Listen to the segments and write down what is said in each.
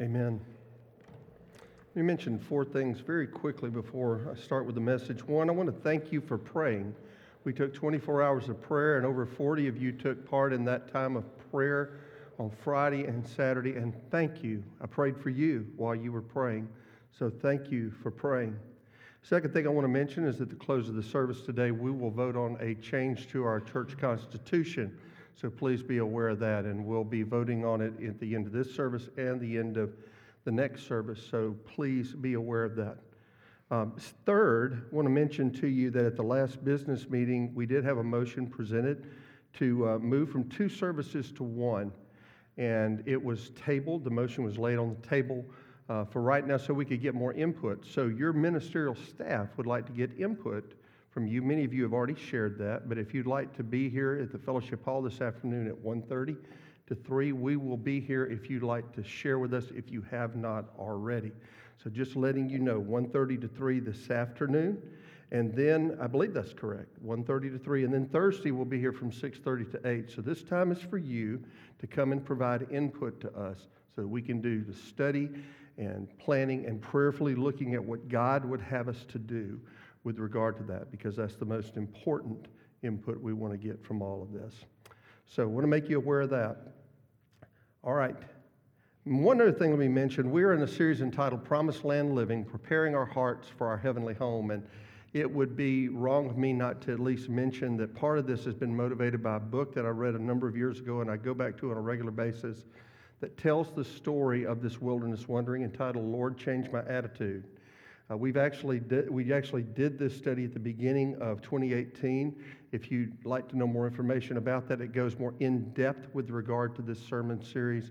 Amen. Let me mention four things very quickly before I start with the message. One, I want to thank you for praying. We took 24 hours of prayer, and over 40 of you took part in that time of prayer on Friday and Saturday. And thank you. I prayed for you while you were praying. So thank you for praying. Second thing I want to mention is at the close of the service today, we will vote on a change to our church constitution. So please be aware of that, and we'll be voting on it at the end of this service and the end of the next service. So please be aware of that. Um, third, I want to mention to you that at the last business meeting, we did have a motion presented to uh, move from two services to one. And it was tabled, the motion was laid on the table uh, for right now so we could get more input. So your ministerial staff would like to get input from you. Many of you have already shared that, but if you'd like to be here at the fellowship hall this afternoon at 1:30 to 3, we will be here if you'd like to share with us if you have not already. So just letting you know 1:30 to 3 this afternoon. And then I believe that's correct, 1:30 to 3. And then Thursday we'll be here from 6:30 to 8. So this time is for you to come and provide input to us so that we can do the study and planning and prayerfully looking at what God would have us to do with regard to that because that's the most important input we want to get from all of this. So I want to make you aware of that. All right. One other thing let me mention we're in a series entitled Promised Land Living Preparing Our Hearts for Our Heavenly Home. And it would be wrong of me not to at least mention that part of this has been motivated by a book that I read a number of years ago and I go back to on a regular basis that tells the story of this wilderness wandering entitled Lord Change My Attitude. Uh, we've actually did, we actually did this study at the beginning of 2018. If you'd like to know more information about that, it goes more in depth with regard to this sermon series.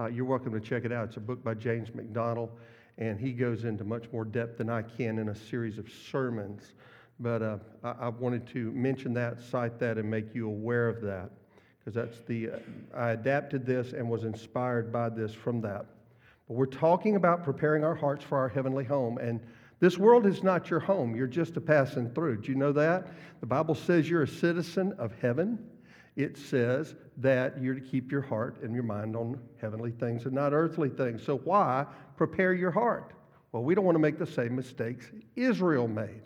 Uh, you're welcome to check it out. It's a book by James MacDonald, and he goes into much more depth than I can in a series of sermons. But uh, I, I, wanted to mention that, cite that, and make you aware of that, because that's the uh, I adapted this and was inspired by this from that. But we're talking about preparing our hearts for our heavenly home, and this world is not your home. You're just a passing through. Do you know that? The Bible says you're a citizen of heaven. It says that you're to keep your heart and your mind on heavenly things and not earthly things. So, why prepare your heart? Well, we don't want to make the same mistakes Israel made.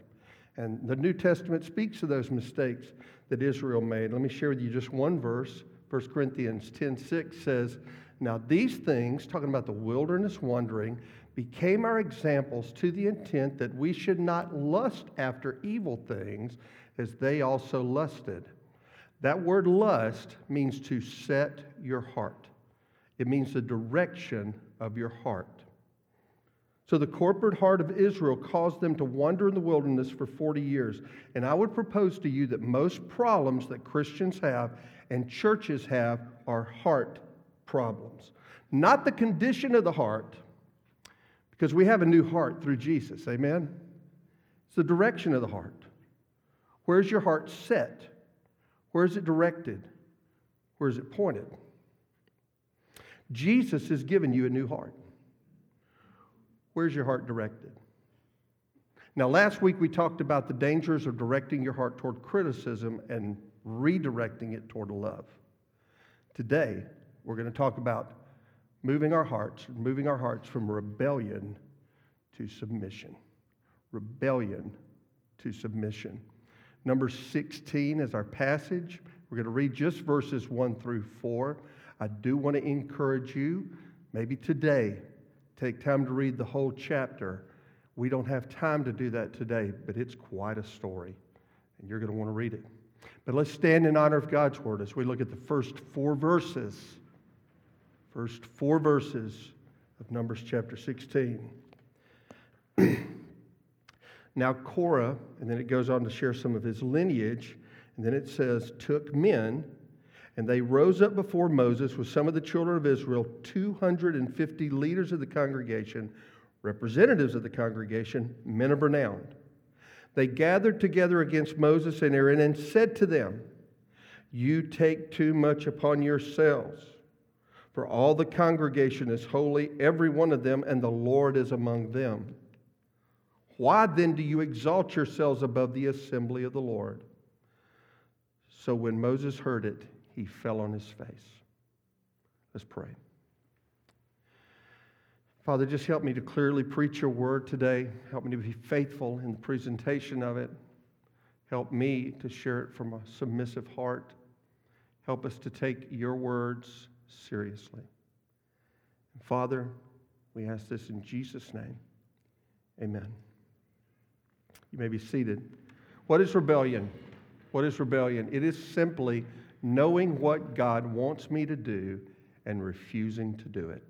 And the New Testament speaks of those mistakes that Israel made. Let me share with you just one verse. 1 Corinthians 10 6 says, Now these things, talking about the wilderness wandering, became our examples to the intent that we should not lust after evil things as they also lusted. That word lust means to set your heart, it means the direction of your heart. So the corporate heart of Israel caused them to wander in the wilderness for 40 years. And I would propose to you that most problems that Christians have and churches have are heart problems. Not the condition of the heart, because we have a new heart through Jesus. Amen? It's the direction of the heart. Where's your heart set? Where is it directed? Where is it pointed? Jesus has given you a new heart. Where's your heart directed? Now, last week we talked about the dangers of directing your heart toward criticism and redirecting it toward love. Today, we're going to talk about moving our hearts, moving our hearts from rebellion to submission. Rebellion to submission. Numbers 16 is our passage. We're going to read just verses 1 through 4. I do want to encourage you, maybe today, take time to read the whole chapter. We don't have time to do that today, but it's quite a story, and you're going to want to read it. But let's stand in honor of God's word as we look at the first four verses first four verses of Numbers chapter 16. now, Korah, and then it goes on to share some of his lineage, and then it says, took men, and they rose up before Moses with some of the children of Israel, 250 leaders of the congregation, representatives of the congregation, men of renown. They gathered together against Moses and Aaron and said to them, You take too much upon yourselves. For all the congregation is holy, every one of them, and the Lord is among them. Why then do you exalt yourselves above the assembly of the Lord? So when Moses heard it, he fell on his face. Let's pray. Father, just help me to clearly preach your word today. Help me to be faithful in the presentation of it. Help me to share it from a submissive heart. Help us to take your words seriously. Father, we ask this in Jesus' name. Amen. You may be seated. What is rebellion? What is rebellion? It is simply knowing what God wants me to do and refusing to do it.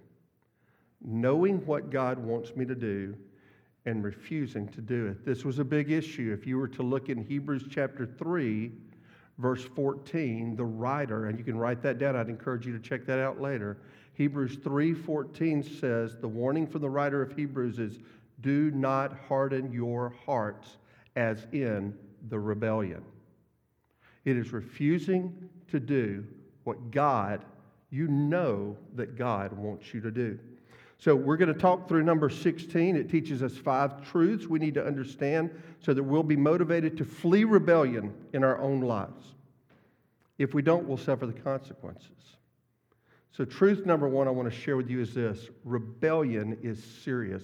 Knowing what God wants me to do and refusing to do it. This was a big issue. If you were to look in Hebrews chapter 3, verse 14, the writer, and you can write that down, I'd encourage you to check that out later. Hebrews 3:14 says, the warning from the writer of Hebrews is do not harden your hearts as in the rebellion. It is refusing to do what God, you know that God wants you to do. So we're going to talk through Numbers 16. It teaches us five truths we need to understand so that we'll be motivated to flee rebellion in our own lives. If we don't, we'll suffer the consequences. So, truth number one I want to share with you is this rebellion is serious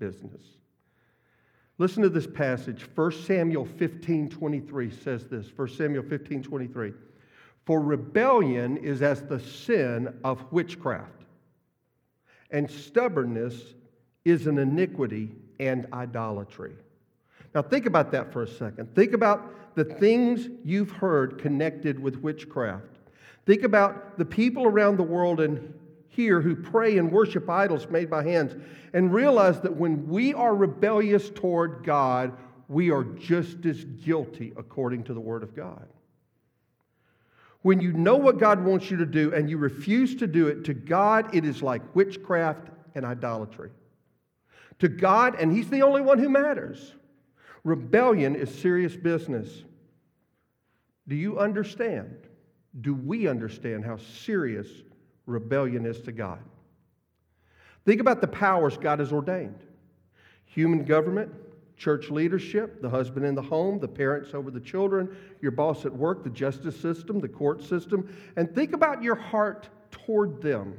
business. Listen to this passage. 1 Samuel 15 23 says this 1 Samuel 15 23. For rebellion is as the sin of witchcraft, and stubbornness is an iniquity and idolatry. Now, think about that for a second. Think about the things you've heard connected with witchcraft. Think about the people around the world and here who pray and worship idols made by hands and realize that when we are rebellious toward God, we are just as guilty according to the Word of God. When you know what God wants you to do and you refuse to do it, to God it is like witchcraft and idolatry. To God, and He's the only one who matters, rebellion is serious business. Do you understand? Do we understand how serious rebellion is to God. Think about the powers God has ordained human government, church leadership, the husband in the home, the parents over the children, your boss at work, the justice system, the court system, and think about your heart toward them.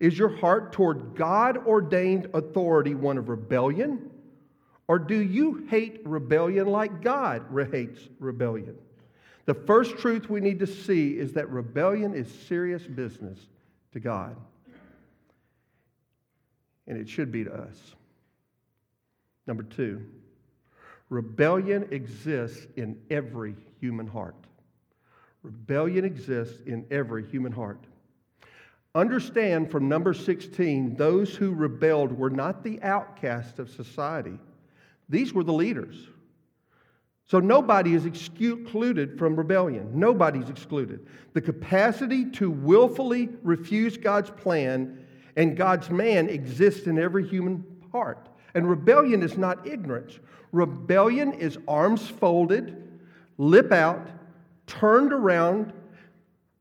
Is your heart toward God ordained authority one of rebellion? Or do you hate rebellion like God hates rebellion? The first truth we need to see is that rebellion is serious business to God. And it should be to us. Number two, rebellion exists in every human heart. Rebellion exists in every human heart. Understand from Numbers 16, those who rebelled were not the outcasts of society, these were the leaders. So nobody is excluded from rebellion. Nobody's excluded. The capacity to willfully refuse God's plan and God's man exists in every human heart. And rebellion is not ignorance. Rebellion is arms folded, lip out, turned around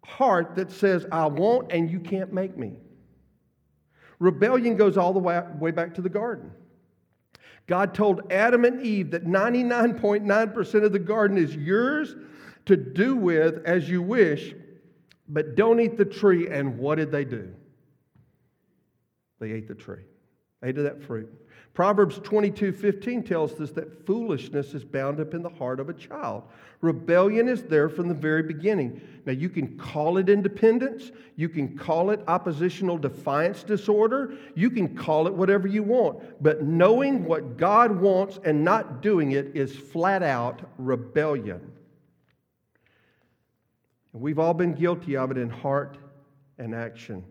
heart that says, I won't and you can't make me. Rebellion goes all the way, way back to the garden. God told Adam and Eve that 99.9% of the garden is yours to do with as you wish, but don't eat the tree. And what did they do? They ate the tree, they ate that fruit. Proverbs 22 15 tells us that foolishness is bound up in the heart of a child. Rebellion is there from the very beginning. Now, you can call it independence, you can call it oppositional defiance disorder, you can call it whatever you want. But knowing what God wants and not doing it is flat out rebellion. And we've all been guilty of it in heart and action.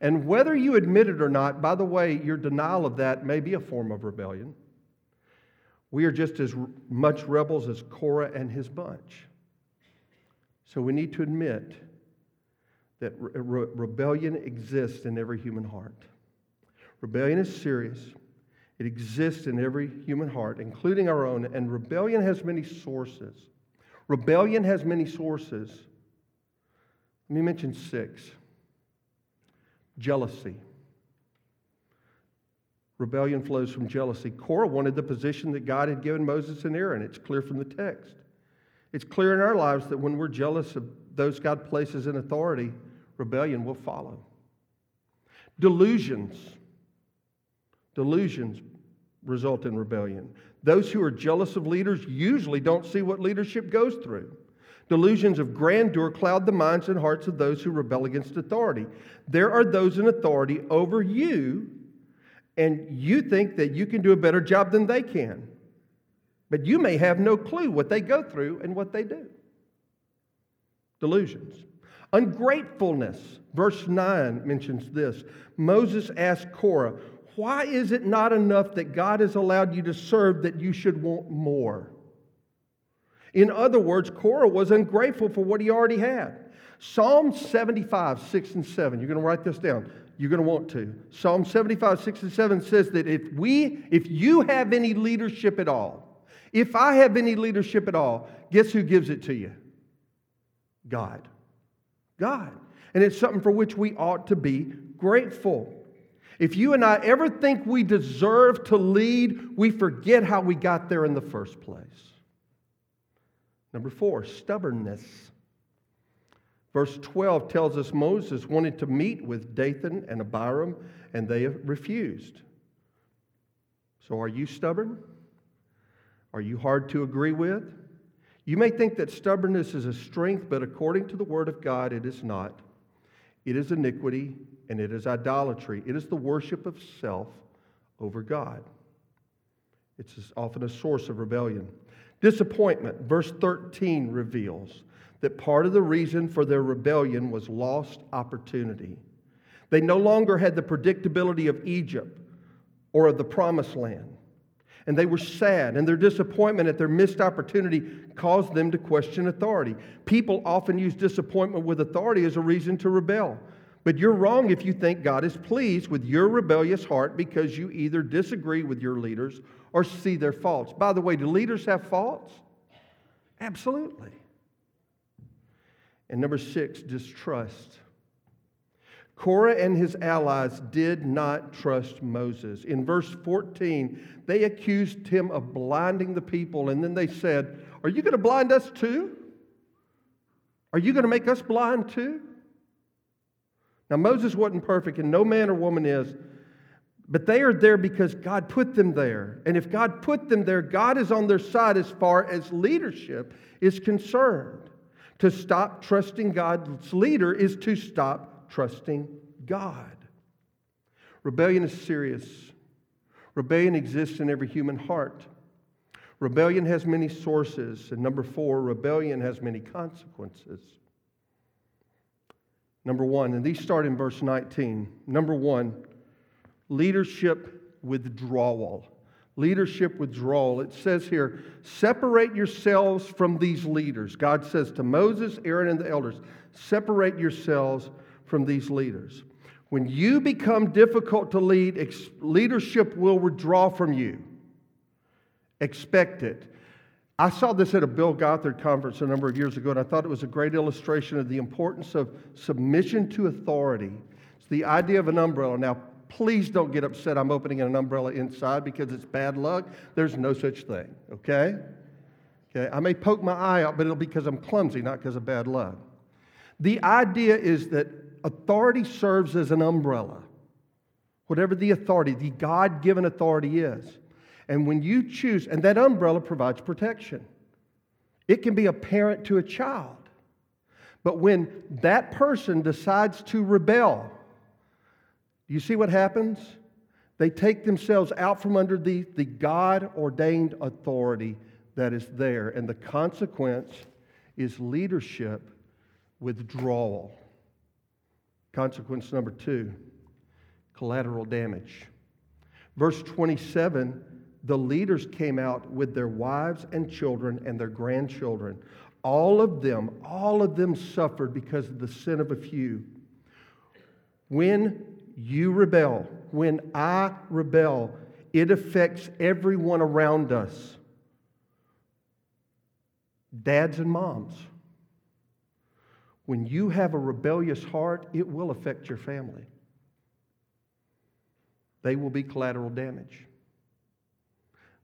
And whether you admit it or not, by the way, your denial of that may be a form of rebellion. We are just as much rebels as Korah and his bunch. So we need to admit that re- rebellion exists in every human heart. Rebellion is serious. It exists in every human heart, including our own, and rebellion has many sources. Rebellion has many sources. Let me mention six. Jealousy. Rebellion flows from jealousy. Korah wanted the position that God had given Moses and Aaron. It's clear from the text. It's clear in our lives that when we're jealous of those God places in authority, rebellion will follow. Delusions. Delusions result in rebellion. Those who are jealous of leaders usually don't see what leadership goes through. Delusions of grandeur cloud the minds and hearts of those who rebel against authority. There are those in authority over you, and you think that you can do a better job than they can. But you may have no clue what they go through and what they do. Delusions. Ungratefulness. Verse 9 mentions this. Moses asked Korah, Why is it not enough that God has allowed you to serve that you should want more? In other words, Korah was ungrateful for what he already had. Psalm 75, 6 and 7. You're going to write this down. You're going to want to. Psalm 75, 6 and 7 says that if we, if you have any leadership at all, if I have any leadership at all, guess who gives it to you? God. God. And it's something for which we ought to be grateful. If you and I ever think we deserve to lead, we forget how we got there in the first place. Number four, stubbornness. Verse 12 tells us Moses wanted to meet with Dathan and Abiram, and they refused. So, are you stubborn? Are you hard to agree with? You may think that stubbornness is a strength, but according to the Word of God, it is not. It is iniquity and it is idolatry. It is the worship of self over God. It's often a source of rebellion. Disappointment, verse 13 reveals that part of the reason for their rebellion was lost opportunity. They no longer had the predictability of Egypt or of the promised land and they were sad, and their disappointment at their missed opportunity caused them to question authority. People often use disappointment with authority as a reason to rebel. But you're wrong if you think God is pleased with your rebellious heart because you either disagree with your leaders or see their faults. By the way, do leaders have faults? Absolutely. And number six, distrust. Korah and his allies did not trust Moses. In verse 14, they accused him of blinding the people, and then they said, Are you going to blind us too? Are you going to make us blind too? Now, Moses wasn't perfect, and no man or woman is, but they are there because God put them there. And if God put them there, God is on their side as far as leadership is concerned. To stop trusting God's leader is to stop trusting God. Rebellion is serious. Rebellion exists in every human heart. Rebellion has many sources. And number four, rebellion has many consequences. Number one, and these start in verse 19. Number one, leadership withdrawal. Leadership withdrawal. It says here, separate yourselves from these leaders. God says to Moses, Aaron, and the elders, separate yourselves from these leaders. When you become difficult to lead, ex- leadership will withdraw from you. Expect it. I saw this at a Bill Gothard conference a number of years ago, and I thought it was a great illustration of the importance of submission to authority. It's the idea of an umbrella. Now, please don't get upset I'm opening an umbrella inside because it's bad luck. There's no such thing, okay? Okay, I may poke my eye out, but it'll be because I'm clumsy, not because of bad luck. The idea is that authority serves as an umbrella, whatever the authority, the God given authority is. And when you choose, and that umbrella provides protection, it can be a parent to a child. But when that person decides to rebel, you see what happens? They take themselves out from under the, the God ordained authority that is there. And the consequence is leadership withdrawal. Consequence number two collateral damage. Verse 27 the leaders came out with their wives and children and their grandchildren. All of them, all of them suffered because of the sin of a few. When you rebel, when I rebel, it affects everyone around us dads and moms. When you have a rebellious heart, it will affect your family. They will be collateral damage.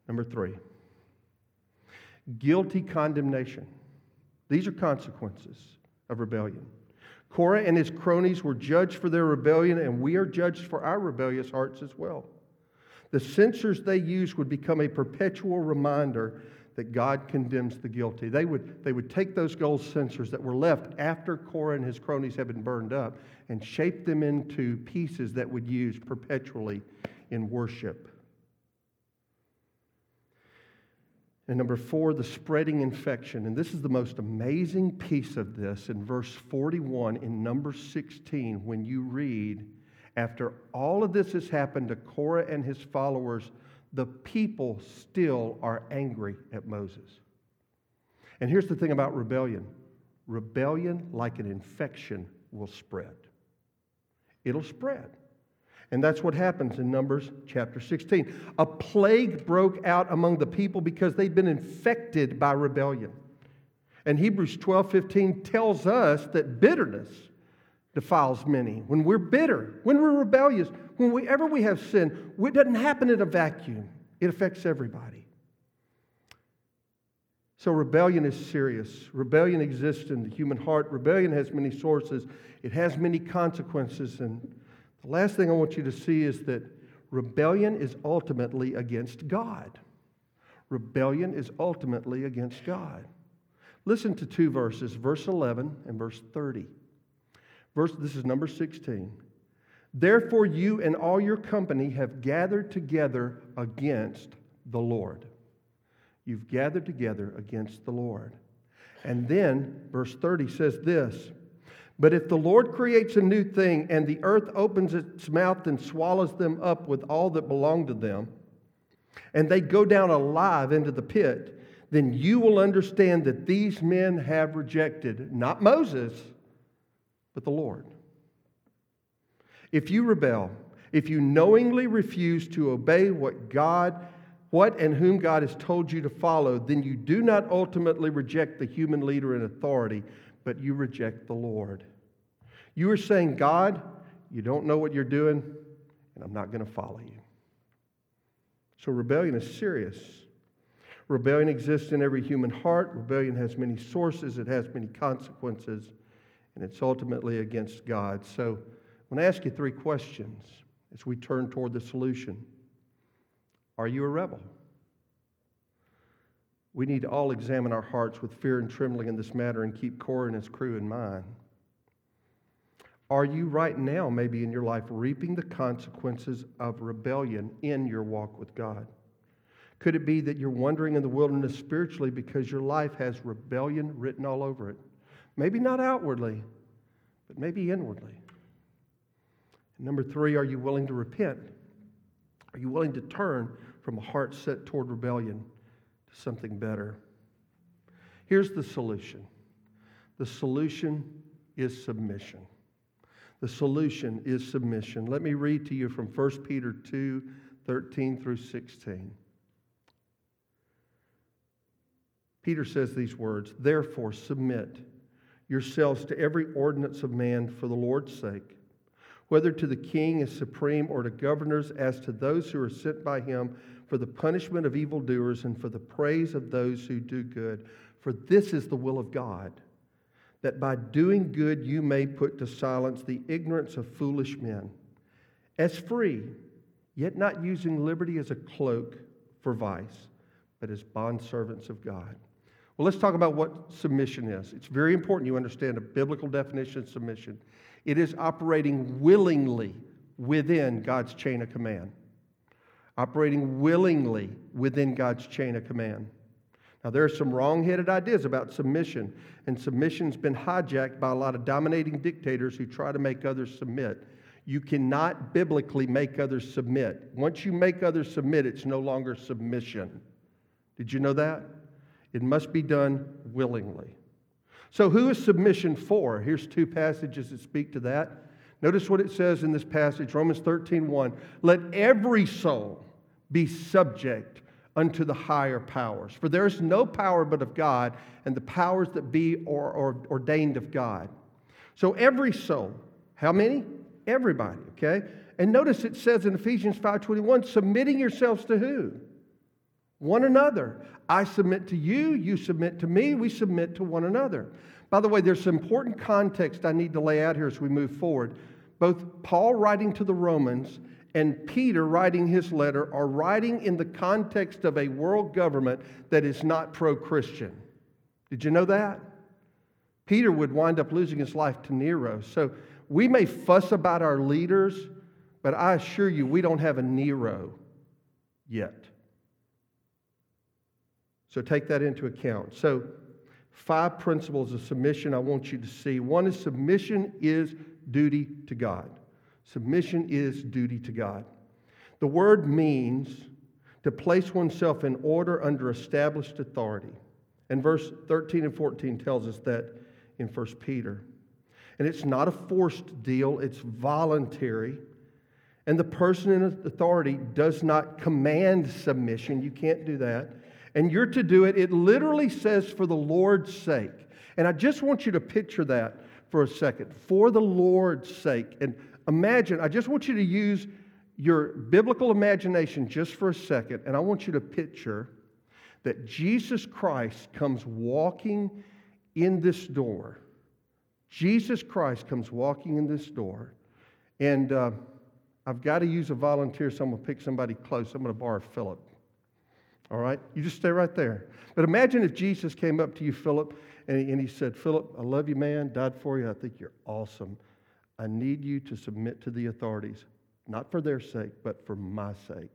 Number three, guilty condemnation. These are consequences of rebellion. Korah and his cronies were judged for their rebellion, and we are judged for our rebellious hearts as well. The censers they used would become a perpetual reminder that God condemns the guilty. They would, they would take those gold censers that were left after Korah and his cronies had been burned up and shape them into pieces that would use perpetually in worship. And number four, the spreading infection. And this is the most amazing piece of this in verse 41 in Numbers 16 when you read, after all of this has happened to Korah and his followers, the people still are angry at Moses. And here's the thing about rebellion rebellion, like an infection, will spread. It'll spread. And that's what happens in Numbers chapter 16. A plague broke out among the people because they'd been infected by rebellion. And Hebrews 12 15 tells us that bitterness defiles many. When we're bitter, when we're rebellious, whenever we have sin, it doesn't happen in a vacuum, it affects everybody. So, rebellion is serious. Rebellion exists in the human heart. Rebellion has many sources, it has many consequences. And the last thing I want you to see is that rebellion is ultimately against God. Rebellion is ultimately against God. Listen to two verses, verse 11 and verse 30. Verse, this is Numbers 16. Therefore, you and all your company have gathered together against the Lord. You've gathered together against the Lord. And then, verse 30 says this But if the Lord creates a new thing, and the earth opens its mouth and swallows them up with all that belong to them, and they go down alive into the pit, then you will understand that these men have rejected not Moses, but the Lord. If you rebel, if you knowingly refuse to obey what God, what and whom God has told you to follow, then you do not ultimately reject the human leader in authority, but you reject the Lord. You are saying, God, you don't know what you're doing, and I'm not going to follow you. So rebellion is serious. Rebellion exists in every human heart. Rebellion has many sources, it has many consequences, and it's ultimately against God. So I want to ask you three questions as we turn toward the solution. Are you a rebel? We need to all examine our hearts with fear and trembling in this matter and keep Korah and his crew in mind. Are you right now, maybe in your life, reaping the consequences of rebellion in your walk with God? Could it be that you're wandering in the wilderness spiritually because your life has rebellion written all over it? Maybe not outwardly, but maybe inwardly. Number three, are you willing to repent? Are you willing to turn from a heart set toward rebellion to something better? Here's the solution the solution is submission. The solution is submission. Let me read to you from 1 Peter 2 13 through 16. Peter says these words Therefore, submit yourselves to every ordinance of man for the Lord's sake whether to the king as supreme or to governors as to those who are sent by him for the punishment of evildoers and for the praise of those who do good. For this is the will of God, that by doing good you may put to silence the ignorance of foolish men. As free, yet not using liberty as a cloak for vice, but as bondservants of God. Well, let's talk about what submission is. It's very important you understand a biblical definition of submission. It is operating willingly within God's chain of command. Operating willingly within God's chain of command. Now, there are some wrong headed ideas about submission, and submission's been hijacked by a lot of dominating dictators who try to make others submit. You cannot biblically make others submit. Once you make others submit, it's no longer submission. Did you know that? It must be done willingly. So, who is submission for? Here's two passages that speak to that. Notice what it says in this passage, Romans 13 1. Let every soul be subject unto the higher powers. For there is no power but of God, and the powers that be are, are ordained of God. So, every soul, how many? Everybody, okay? And notice it says in Ephesians 5:21, submitting yourselves to who? one another. I submit to you, you submit to me, we submit to one another. By the way, there's some important context I need to lay out here as we move forward. Both Paul writing to the Romans and Peter, writing his letter, are writing in the context of a world government that is not pro Christian. Did you know that? Peter would wind up losing his life to Nero. So we may fuss about our leaders, but I assure you, we don't have a Nero yet. So take that into account. So, five principles of submission I want you to see. One is submission is duty to God. Submission is duty to God. The word means to place oneself in order under established authority. And verse 13 and 14 tells us that in 1 Peter. And it's not a forced deal, it's voluntary. And the person in authority does not command submission. You can't do that. And you're to do it. It literally says for the Lord's sake. And I just want you to picture that for a second. For the Lord's sake. And imagine, I just want you to use your biblical imagination just for a second. And I want you to picture that Jesus Christ comes walking in this door. Jesus Christ comes walking in this door. And uh, I've got to use a volunteer, so I'm going to pick somebody close. I'm going to borrow Philip. All right? You just stay right there. But imagine if Jesus came up to you, Philip, and he, and he said, Philip, I love you, man. Died for you. I think you're awesome. I need you to submit to the authorities, not for their sake, but for my sake.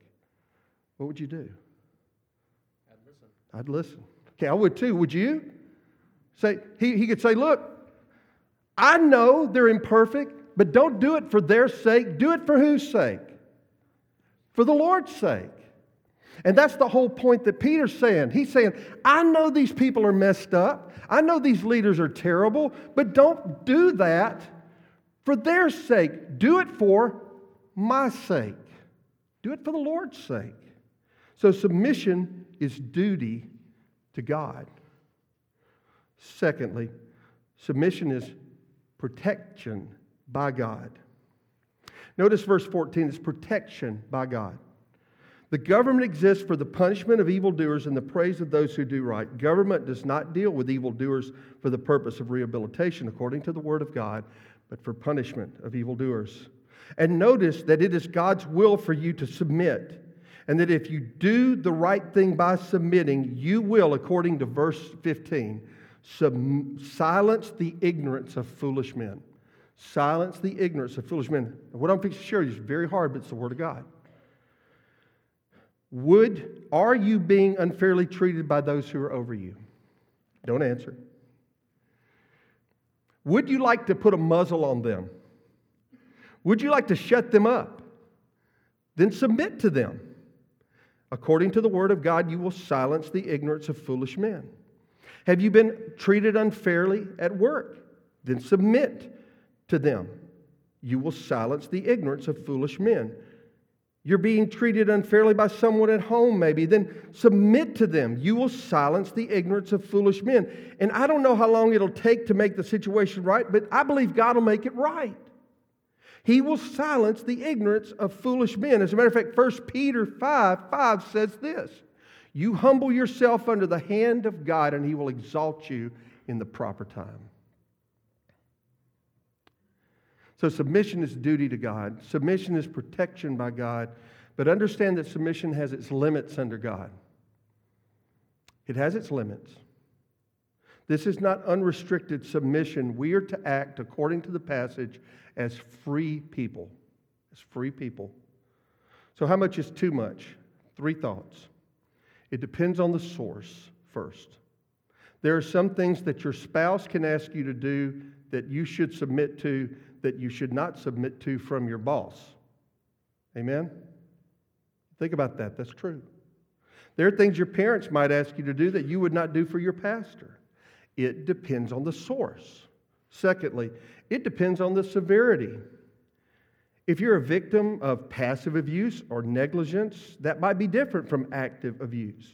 What would you do? I'd listen. I'd listen. Okay, I would too. Would you? Say, he, he could say, Look, I know they're imperfect, but don't do it for their sake. Do it for whose sake? For the Lord's sake. And that's the whole point that Peter's saying. He's saying, I know these people are messed up. I know these leaders are terrible, but don't do that for their sake. Do it for my sake. Do it for the Lord's sake. So submission is duty to God. Secondly, submission is protection by God. Notice verse 14 is protection by God. The government exists for the punishment of evildoers and the praise of those who do right. Government does not deal with evildoers for the purpose of rehabilitation, according to the Word of God, but for punishment of evildoers. And notice that it is God's will for you to submit, and that if you do the right thing by submitting, you will, according to verse 15, sub- silence the ignorance of foolish men. Silence the ignorance of foolish men. What I'm fixing to share is very hard, but it's the Word of God. Would, are you being unfairly treated by those who are over you? Don't answer. Would you like to put a muzzle on them? Would you like to shut them up? Then submit to them. According to the word of God, you will silence the ignorance of foolish men. Have you been treated unfairly at work? Then submit to them. You will silence the ignorance of foolish men. You're being treated unfairly by someone at home, maybe, then submit to them. You will silence the ignorance of foolish men. And I don't know how long it'll take to make the situation right, but I believe God will make it right. He will silence the ignorance of foolish men. As a matter of fact, 1 Peter 5 5 says this You humble yourself under the hand of God, and he will exalt you in the proper time. So, submission is duty to God, submission is protection by God, but understand that submission has its limits under God. It has its limits. This is not unrestricted submission. We are to act according to the passage as free people. As free people. So, how much is too much? Three thoughts. It depends on the source first. There are some things that your spouse can ask you to do that you should submit to that you should not submit to from your boss. Amen? Think about that. That's true. There are things your parents might ask you to do that you would not do for your pastor. It depends on the source. Secondly, it depends on the severity. If you're a victim of passive abuse or negligence, that might be different from active abuse.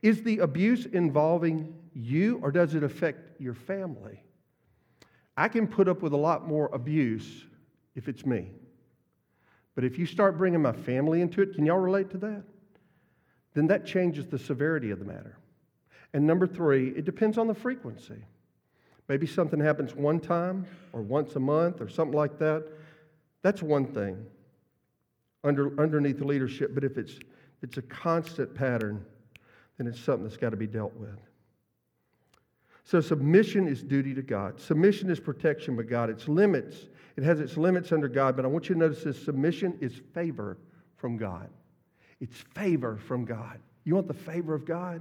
Is the abuse involving you or does it affect your family? I can put up with a lot more abuse if it's me. But if you start bringing my family into it, can y'all relate to that? Then that changes the severity of the matter. And number three, it depends on the frequency. Maybe something happens one time or once a month or something like that. That's one thing. under, underneath the leadership, but if it's, it's a constant pattern, then it's something that's got to be dealt with. So submission is duty to God. Submission is protection by God. It's limits. It has its limits under God, but I want you to notice this submission is favor from God. It's favor from God. You want the favor of God?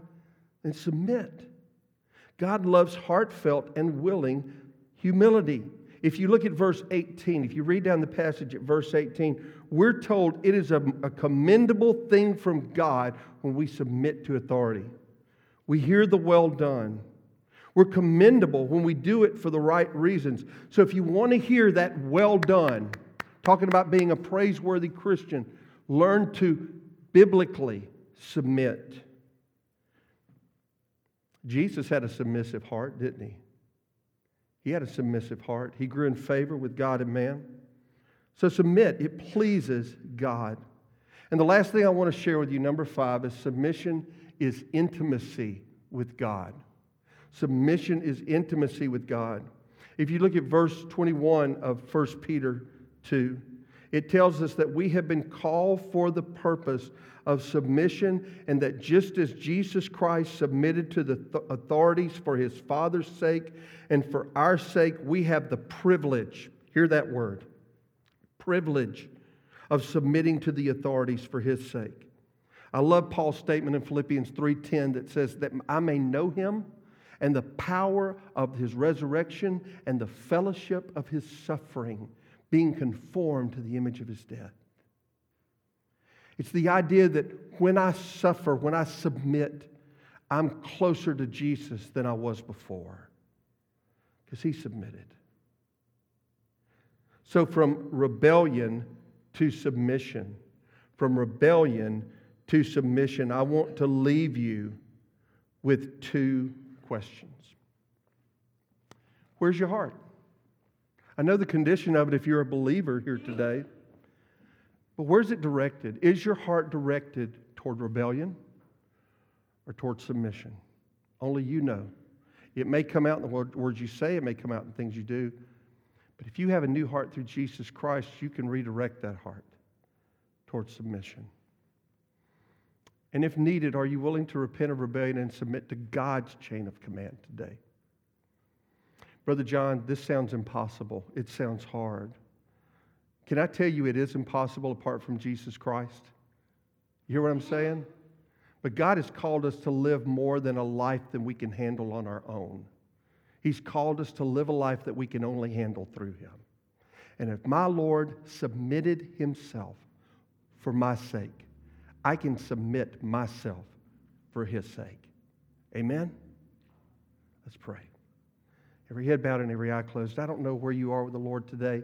Then submit. God loves heartfelt and willing humility. If you look at verse 18, if you read down the passage at verse 18, we're told it is a, a, commendable thing from God when we submit to authority. We hear the well done. We're commendable when we do it for the right reasons. So if you want to hear that well done, talking about being a praiseworthy Christian, learn to biblically submit. Jesus had a submissive heart, didn't he? He had a submissive heart. He grew in favor with God and man. So submit, it pleases God. And the last thing I want to share with you, number five, is submission is intimacy with God. Submission is intimacy with God. If you look at verse 21 of 1 Peter 2, it tells us that we have been called for the purpose of submission, and that just as Jesus Christ submitted to the th- authorities for his Father's sake and for our sake, we have the privilege, hear that word, privilege of submitting to the authorities for his sake. I love Paul's statement in Philippians 3:10 that says that I may know him and the power of his resurrection and the fellowship of his suffering, being conformed to the image of his death. It's the idea that when I suffer, when I submit, I'm closer to Jesus than I was before because he submitted. So, from rebellion to submission, from rebellion to submission, I want to leave you with two questions. Where's your heart? I know the condition of it if you're a believer here today. But where's it directed? Is your heart directed toward rebellion or toward submission? Only you know. It may come out in the words you say, it may come out in things you do. But if you have a new heart through Jesus Christ, you can redirect that heart toward submission. And if needed, are you willing to repent of rebellion and submit to God's chain of command today? Brother John, this sounds impossible. It sounds hard. Can I tell you it is impossible apart from Jesus Christ? You hear what I'm saying? But God has called us to live more than a life than we can handle on our own. He's called us to live a life that we can only handle through Him. And if my Lord submitted Himself for my sake, I can submit myself for His sake. Amen? Let's pray. Every head bowed and every eye closed. I don't know where you are with the Lord today.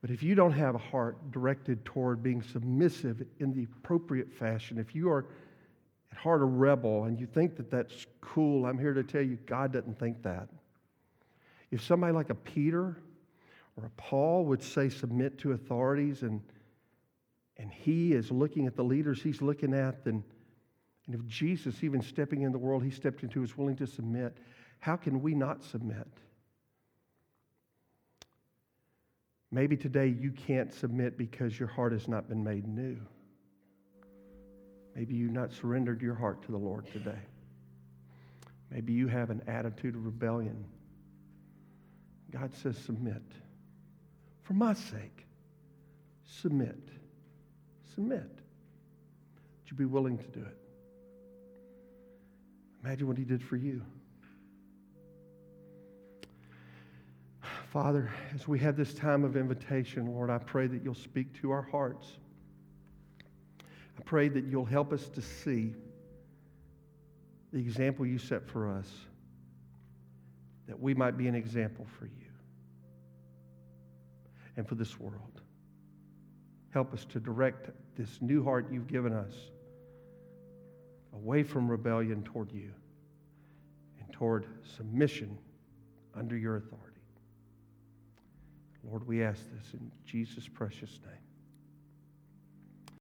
But if you don't have a heart directed toward being submissive in the appropriate fashion, if you are at heart a rebel and you think that that's cool, I'm here to tell you God doesn't think that. If somebody like a Peter or a Paul would say submit to authorities and, and he is looking at the leaders he's looking at, then, and if Jesus, even stepping in the world he stepped into, is willing to submit, how can we not submit? Maybe today you can't submit because your heart has not been made new. Maybe you've not surrendered your heart to the Lord today. Maybe you have an attitude of rebellion. God says, submit. For my sake, submit. Submit. Would you be willing to do it? Imagine what he did for you. Father, as we have this time of invitation, Lord, I pray that you'll speak to our hearts. I pray that you'll help us to see the example you set for us, that we might be an example for you and for this world. Help us to direct this new heart you've given us away from rebellion toward you and toward submission under your authority. Lord, we ask this in Jesus' precious name.